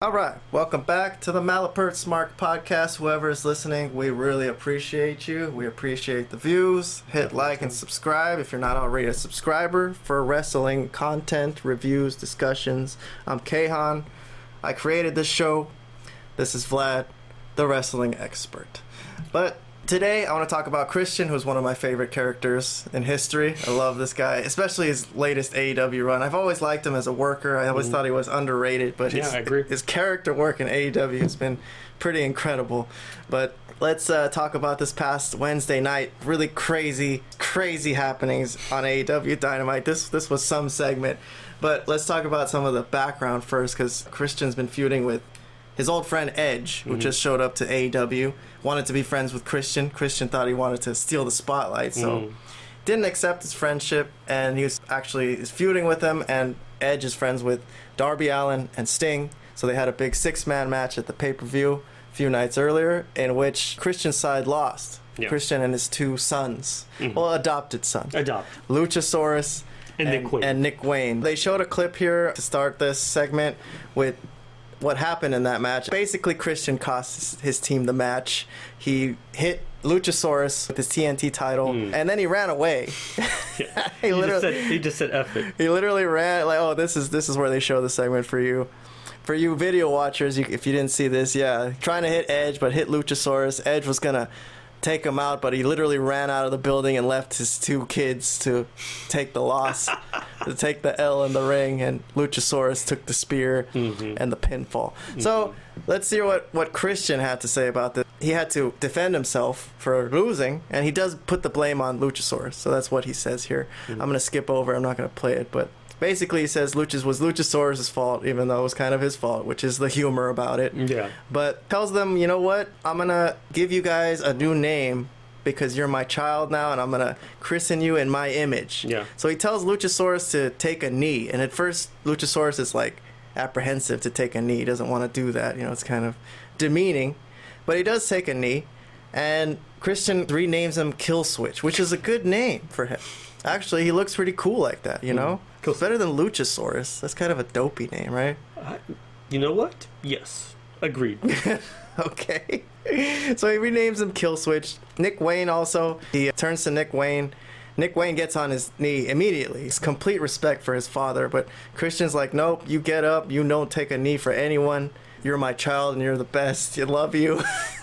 All right, welcome back to the Malapert Smarks Podcast. Whoever is listening, we really appreciate you. We appreciate the views. Hit like and subscribe if you're not already a subscriber for wrestling content, reviews, discussions. I'm Kahan. I created this show. This is Vlad, the wrestling expert. But today I want to talk about Christian, who's one of my favorite characters in history. I love this guy, especially his latest AEW run. I've always liked him as a worker. I always thought he was underrated, but his. Yeah, I agree. his character work in AEW has been pretty incredible. But let's uh, talk about this past Wednesday night. Really crazy, crazy happenings on AEW Dynamite. This this was some segment, but let's talk about some of the background first, because Christian's been feuding with his old friend Edge, who mm-hmm. just showed up to AEW, wanted to be friends with Christian. Christian thought he wanted to steal the spotlight, so mm-hmm. didn't accept his friendship, and he was actually is feuding with him. And Edge is friends with Darby Allin and Sting, so they had a big six-man match at the pay-per-view a few nights earlier, in which Christian's side lost. Yeah. Christian and his two sons, mm-hmm. well, adopted sons, Adopt. Luchasaurus And Nick Wayne. and Nick Wayne. They showed a clip here to start this segment with what happened in that match. Basically, Christian cost his, team the match. He hit Luchasaurus with his TNT title, and then he ran away. he Hmm. He just literally, said, he just said F it. he literally ran like, oh, this is this is where they show the segment for you. For you video watchers, you, if you didn't see this, yeah, trying to hit Edge, but hit Luchasaurus. Edge was gonna take him out, but he literally ran out of the building and left his two kids to take the loss, to take the L in the ring, and Luchasaurus took the spear mm-hmm. and the pinfall. So mm-hmm. let's hear what what Christian had to say about this. He had to defend himself for losing, and he does put the blame on Luchasaurus. So that's what he says here. Mm-hmm. I'm gonna skip over. I'm not gonna play it, but basically he says Luchas was Luchasaurus' fault, even though it was kind of his fault, which is the humor about it. Yeah. But tells them, you know what? I'm gonna give you guys a new name because you're my child now, and I'm gonna christen you in my image. Yeah. So he tells Luchasaurus to take a knee, and at first Luchasaurus is like apprehensive to take a knee. He doesn't want to do that. You know, it's kind of demeaning, but he does take a knee, and Christian renames him Kill Switch, which is a good name for him. Actually, he looks pretty cool like that. You hmm. know, Cool. it's better than Luchasaurus. That's kind of a dopey name, right? Uh, you know what? Yes. Agreed. Okay. So he renames him Kill Switch. Nick Wayne also, he turns to Nick Wayne. Nick Wayne gets on his knee immediately. He's complete respect for his father, but Christian's like, nope, you get up. You don't take a knee for anyone. You're my child and you're the best. You love you.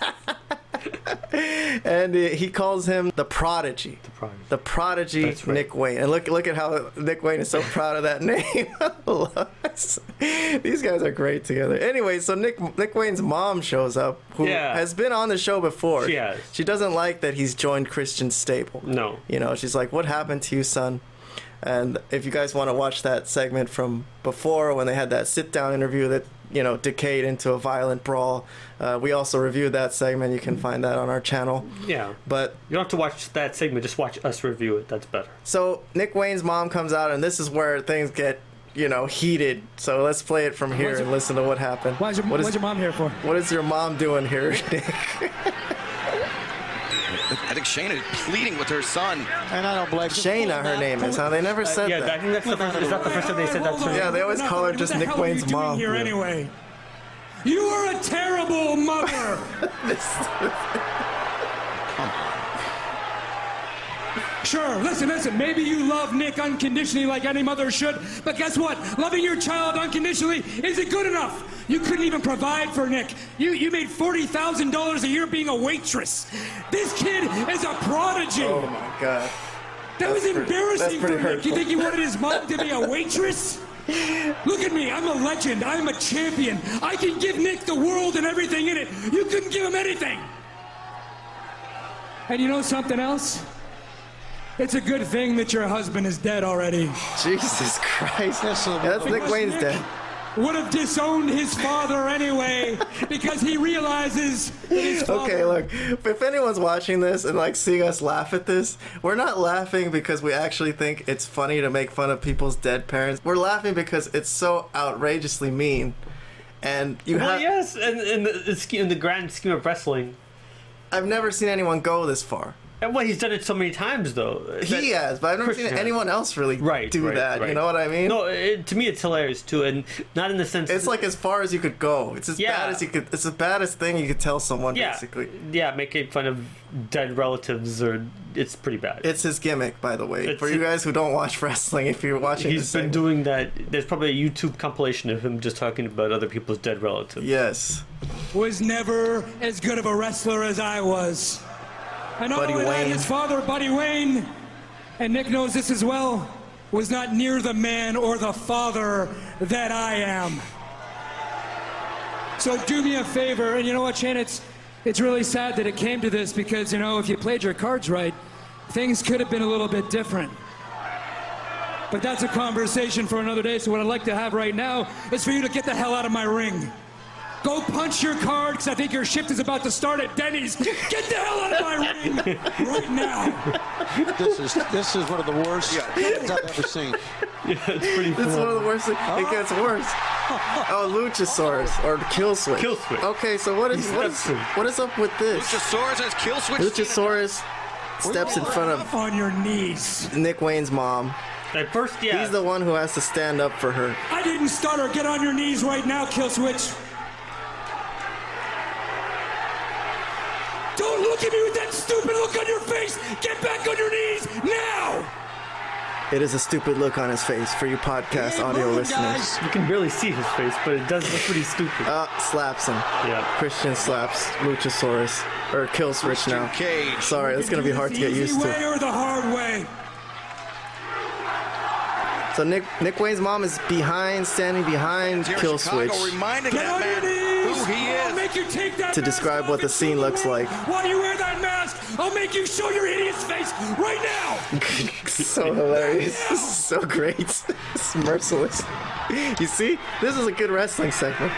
and he calls him the prodigy. The prodigy. The prodigy right. Nick Wayne. And look look at how Nick Wayne is so proud of that name. These guys are great together. Anyway, so Nick Nick Wayne's mom shows up, who Yeah. has been on the show before. She has. She doesn't like that he's joined Christian stable. No. You know, she's like, "What happened to you, son?" And if you guys want to watch that segment from before when they had that sit down interview that you know decayed into a violent brawl, uh, we also reviewed that segment. You can find that on our channel. Yeah. But You don't have to watch that segment. Just watch us review it. That's better. So Nick Wayne's mom comes out, and this is where things get, you know, heated. So let's play it from here What's and listen to what happened. Why's your, What is- what's your mom here for? what is your mom doing here, Nick? I think Shayna is pleading with her son. And I don't blame Shayna, her name is. Huh? They never said yeah, I think that's the first. Is that the first time they said that? To Yeah, they always call her just what the Nick hell Wayne's are you doing mom. here Yeah. anyway? You are a terrible mother. Sure, listen, listen. Maybe you love Nick unconditionally like any mother should, but guess what? Loving your child unconditionally isn't good enough. You couldn't even provide for Nick. You you made forty thousand dollars a year being a waitress. This kid is a prodigy. Oh my god. that was embarrassing that's pretty for Nick. You think he wanted his mom to be a waitress? Look at me, I'm a legend. I'm a champion. I can give Nick the world and everything in it. You couldn't give him anything. And you know something else? It's a good thing that your husband is dead already. Jesus Christ. Yeah, that's Nick Because Wayne's Nick dead. Would have disowned his father anyway because he realizes that his father. Okay, look. If anyone's watching this and like seeing us laugh at this, we're not laughing because we actually think it's funny to make fun of people's dead parents. We're laughing because it's so outrageously mean. And you have Well, have yes, and in the, the in the grand scheme of wrestling, I've never seen anyone go this far. And well, he's done it so many times though. Uh, he has, but I've never Christian seen anyone else really Right, do right, that. You know what I mean? No, it, to me it's hilarious too, and not in the sense. It's like as far as you could go. It's as Yeah. bad as you could. It's the baddest thing you could tell someone. yeah, Basically, yeah, making fun of dead relatives or it's pretty bad. it's his gimmick, by the way. It's- For you guys who don't watch wrestling, if you're watching, He's this been segment- doing that. There's probably a YouTube compilation of him just talking about other people's dead relatives. Yes, was never as good of a wrestler as I was. And not Buddy Wayne. his father, Buddy Wayne, and Nick knows this as well, was not near the man or the father that I am. So do me a favor, and you know what, Shane? It's it's really sad that it came to this because you know if you played your cards right, things could have been a little bit different. But that's a conversation for another day. So what I'd like to have right now is for you to get the hell out of my ring. Go punch your card because I think your shift is about to start at Denny's. Get the hell out of my ring right now. This is this is one of the worst things I've ever seen. Yeah, it's pretty. this is one of the worst. Things. It gets worse. Oh, Luchasaurus or Killswitch. Killswitch. Okay, so what is what is, what is up with this? Luchasaurus has kill switch. Luchasaurus steps in front of on your knees. Nick Wayne's mom. At first, yeah. He's the one who has to stand up for her. I didn't start her. Get on your knees right now, Killswitch. Don't look at me with that stupid look on your face. Get back on your knees now. It is a stupid look on his face for you podcast Hey, audio listeners. guys. you can barely see his face, but it does look pretty stupid. Uh, slaps him. yeah. Christian slaps Luchasaurus or Killswitch now. Cage. Sorry, it's gonna be hard to get The used easy way to. or the hard way. So Nick Nick Wayne's mom is behind, standing behind Here kill Chicago, switch reminding Get that on your man knees. who he I'll make you take that To describe what the scene show looks the world. like. While you wear that mask, I'll make you show your idiot's face right now. so hilarious. This is so great. It's merciless. You see, this is a good wrestling segment.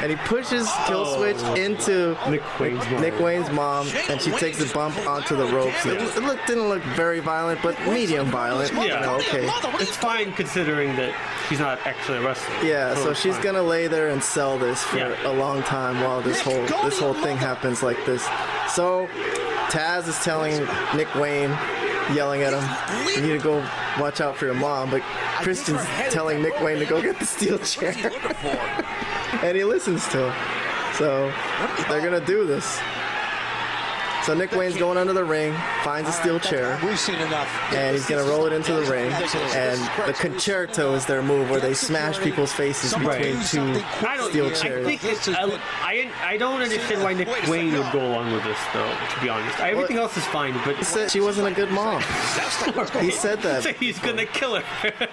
And he pushes kill switch oh. into Nick Wayne's mom. Nick Wayne's mom, and she takes a bump onto the ropes. It, it looked, didn't look very violent, but medium violent. Yeah. You know, okay. It's fine considering that he's not actually a wrestler. Yeah, so it's she's fine. gonna lay there and sell this for Yeah. a long time while this whole this whole thing happens like this. So Taz is telling Nick Wayne, yelling at him, "You need to go watch out for your mom." But Christian's telling Nick Wayne to go get the steel chair, and he listens to him. So they're gonna do this. So Nick Wayne's going under the ring, finds a steel chair We've seen enough. and he's gonna roll it into the ring. And the Conchairto is their move, where they smash people's faces between two I don't. steel I chairs. think it, I, I, I don't understand why Nick Wayne would go along with this, though. To be honest, everything else is fine, but He said she wasn't a good mom. He said that. he's gonna kill her.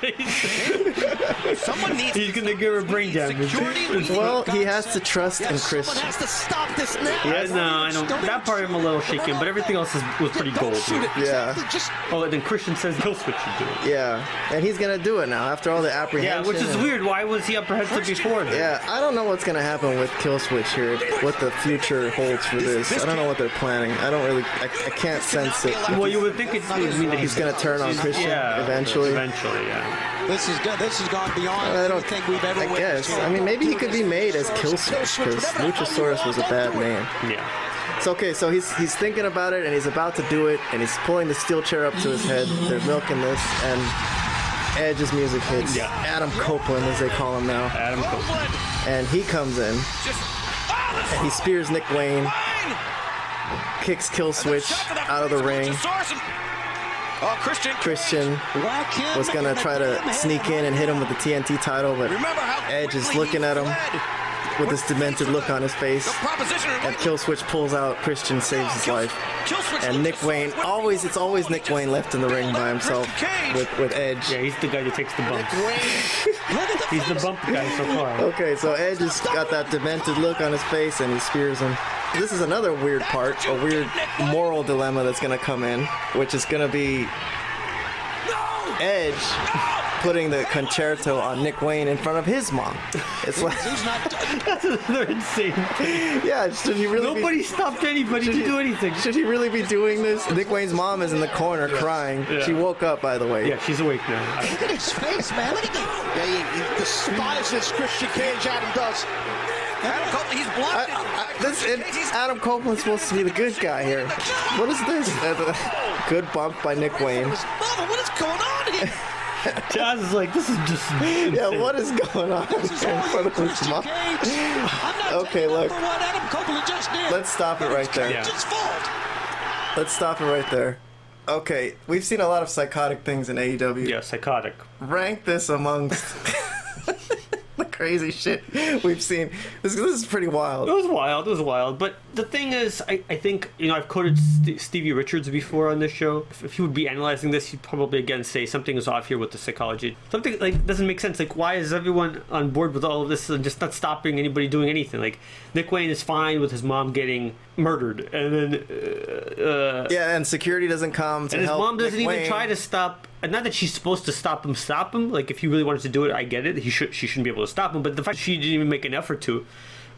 Someone needs he's gonna give her brain damage. security. We need Well, he has to trust in Someone has to stop this now. Yeah, no, I don't. That part I'm a little shaken, but everything else is, was pretty gold. Yeah. Just Oh, and then Christian says kill switch should do it. Yeah, and he's gonna do it now after all the Yeah, apprehension. which is and- weird. Why was he apprehensive before? then? Yeah, I don't know what's gonna happen with Killswitch here. What the future holds for this. I don't know what they're planning. I don't really. I, I can't sense it. Well, you would think it would mean that He's gonna turn on Christian yeah, eventually. Eventually, yeah. this is good. This has gone beyond I don't think we've ever I guess. I mean, maybe he could be made as Killswitch because Luchasaurus was a bad name. Yeah. So okay, so he's he's thinking about it and he's about to do it and he's pulling the steel chair up to his head. They're milking this and Edge's music hits. Yeah. Adam Copeland, as they call him now, Adam Cole. and he comes in ah, and he spears Nick Wayne, kicks Kill Switch Shot to that out of the ring. Oh, Christian. Christian was gonna try to sneak in and hit him with the TNT title, but Edge is looking at him? With this demented look on his face. The proposition And Kill Switch pulls out. Christian saves his life. And Nick Wayne, always it's always Nick Wayne left in the ring by himself with, with Edge. Yeah, he's the guy that takes the bump. He's the bump guy so far. Okay, so Edge has got that demented look on his face and he spears him. This is another weird part, a weird moral dilemma that's gonna come in, which is gonna be Edge putting the Conchairto on Nick Wayne in front of his mom. It's like, Who's not? They're insane. yeah, should he really? be- Nobody stopped anybody to do anything. Should he really be doing this? Nick Wayne's mom is in the corner crying. Yeah. She woke up, by the way. Yeah, she's awake now. Look at his face, man. Look at that. Yeah, he, he despises Christian Cage, Adam does. Adam Cole, He's I, blocked it. I, this and Adam Copeland's supposed to be the good guy here. What is this? Good bump by Nick Wayne. Mother, what is going on here? Taz is like, this is just. Yeah, what is going on in front of his mom? I'm not Okay, look. what Adam Copeland just did. Let's stop it right there. Yeah. Fault. Let's stop it right there. Okay, we've seen a lot of psychotic things in AEW. Yeah, psychotic. Rank this amongst the crazy shit we've seen. This, this is pretty wild. It was wild. It was wild. But the thing is, I, I think you know I've quoted St- Stevie Richards before on this show. If, if he would be analyzing this, he'd probably again say something is off here with the psychology. Something like doesn't make sense. Like why is everyone on board with all of this and just not stopping anybody doing anything? Like Nick Wayne is fine with his mom getting murdered, and then uh, uh, Yeah, and security doesn't come to and his mom doesn't Nick even Wayne. try to stop. And not that she's supposed to stop him, stop him. Like if he really wanted to do it, I get it. He should, she shouldn't be able to stop him. But the fact she didn't even make an effort to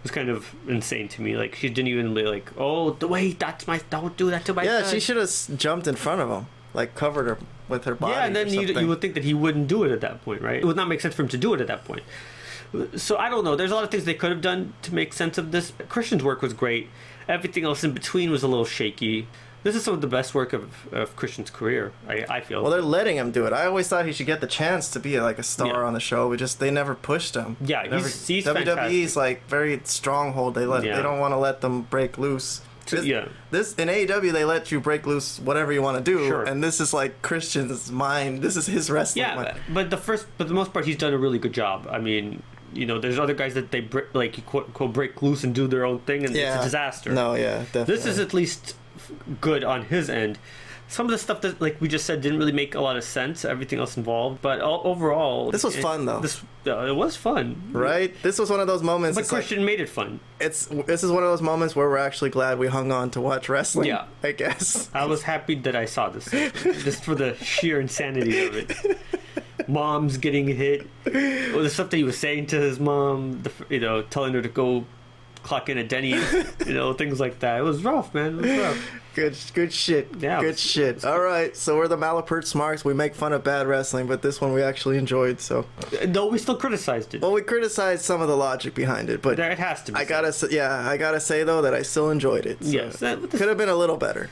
was kind of insane to me. Like she didn't even be like, oh, the way that's my, don't do that to my. Yeah, son." she should have jumped in front of him, like covered her with her body. Yeah, and then you would think that he wouldn't do it at that point, right? It would not make sense for him to do it at that point. So I don't know. There's a lot of things they could have done to make sense of this. Christian's work was great. Everything else in between was a little shaky. This is some of the best work of, of Christian's career. I, I feel. Well, they're letting him do it. I always thought he should get the chance to be like a star Yeah. on the show. We just they never pushed him. Yeah, Never- he's- he's WWE's fantastic. like very stronghold. They let Yeah. they don't want to let them break loose. This, yeah. This in AEW they let you break loose whatever you want to do, Sure. and this is like Christian's mind. This is his wrestling. Yeah, mind. but, the first, but the most part, he's done a really good job. I mean, you know, there's other guys that they break, like quote, quote break loose and do their own thing, and yeah, it's a disaster. No, yeah, definitely. this is at least good on his end. Some of the stuff that, like we just said, didn't really make a lot of sense. Everything else involved, but all, overall, This was it- fun, though. This uh, it was fun, right. This was one of those moments. But it's like- Christian made it fun. it's this is one of those moments where we're actually glad we hung on to watch wrestling. Yeah. I guess. I was happy that I saw this, just for the sheer insanity of it. Mom's getting hit. Well, the stuff that he was saying to his mom, the, you know, telling her to go clock in at Denny's, you know, things like that. It was rough, man. It was rough. Good, good shit. Yeah, good shit. All right, so we're the Malapert Smarks. We make fun of bad wrestling, but this one we actually enjoyed. So, uh, no, we still criticized it. well, we criticized some of the logic behind it, but There it has to be. I gotta, say, yeah, I gotta say though that I still enjoyed it. So Yes, that- this- could have been a little better.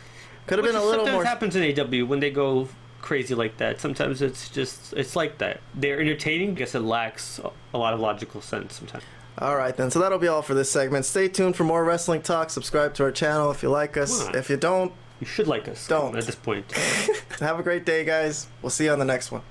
Could have been a little sometimes more. happens in AW when they go crazy like that. Sometimes it's just it's like that. They're entertaining. I guess it lacks a lot of logical sense sometimes. All right, then. So that'll be all for this segment. Stay tuned for more wrestling talk. Subscribe to our channel if you like us. If you don't, You should like us Don't. at this point. have a great day, guys. We'll see you on the next one.